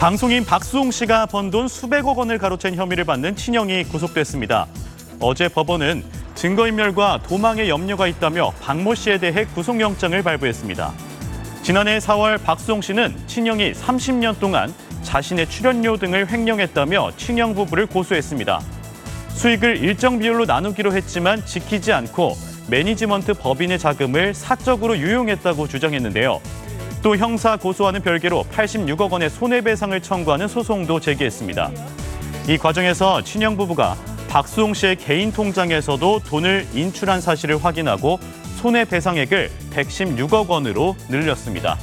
방송인 박수홍 씨가 번 돈 수백억 원을 가로챈 혐의를 받는 친형이 구속됐습니다. 어제 법원은 증거인멸과 도망의 염려가 있다며 박모 씨에 대해 구속영장을 발부했습니다. 지난해 4월 박수홍 씨는 친형이 30년 동안 자신의 출연료 등을 횡령했다며 친형 부부를 고소했습니다. 수익을 일정 비율로 나누기로 했지만 지키지 않고 매니지먼트 법인의 자금을 사적으로 유용했다고 주장했는데요. 또 형사 고소와는 별개로 86억 원의 손해배상을 청구하는 소송도 제기했습니다. 이 과정에서 친형 부부가 박수홍 씨의 개인 통장에서도 돈을 인출한 사실을 확인하고 손해배상액을 116억 원으로 늘렸습니다.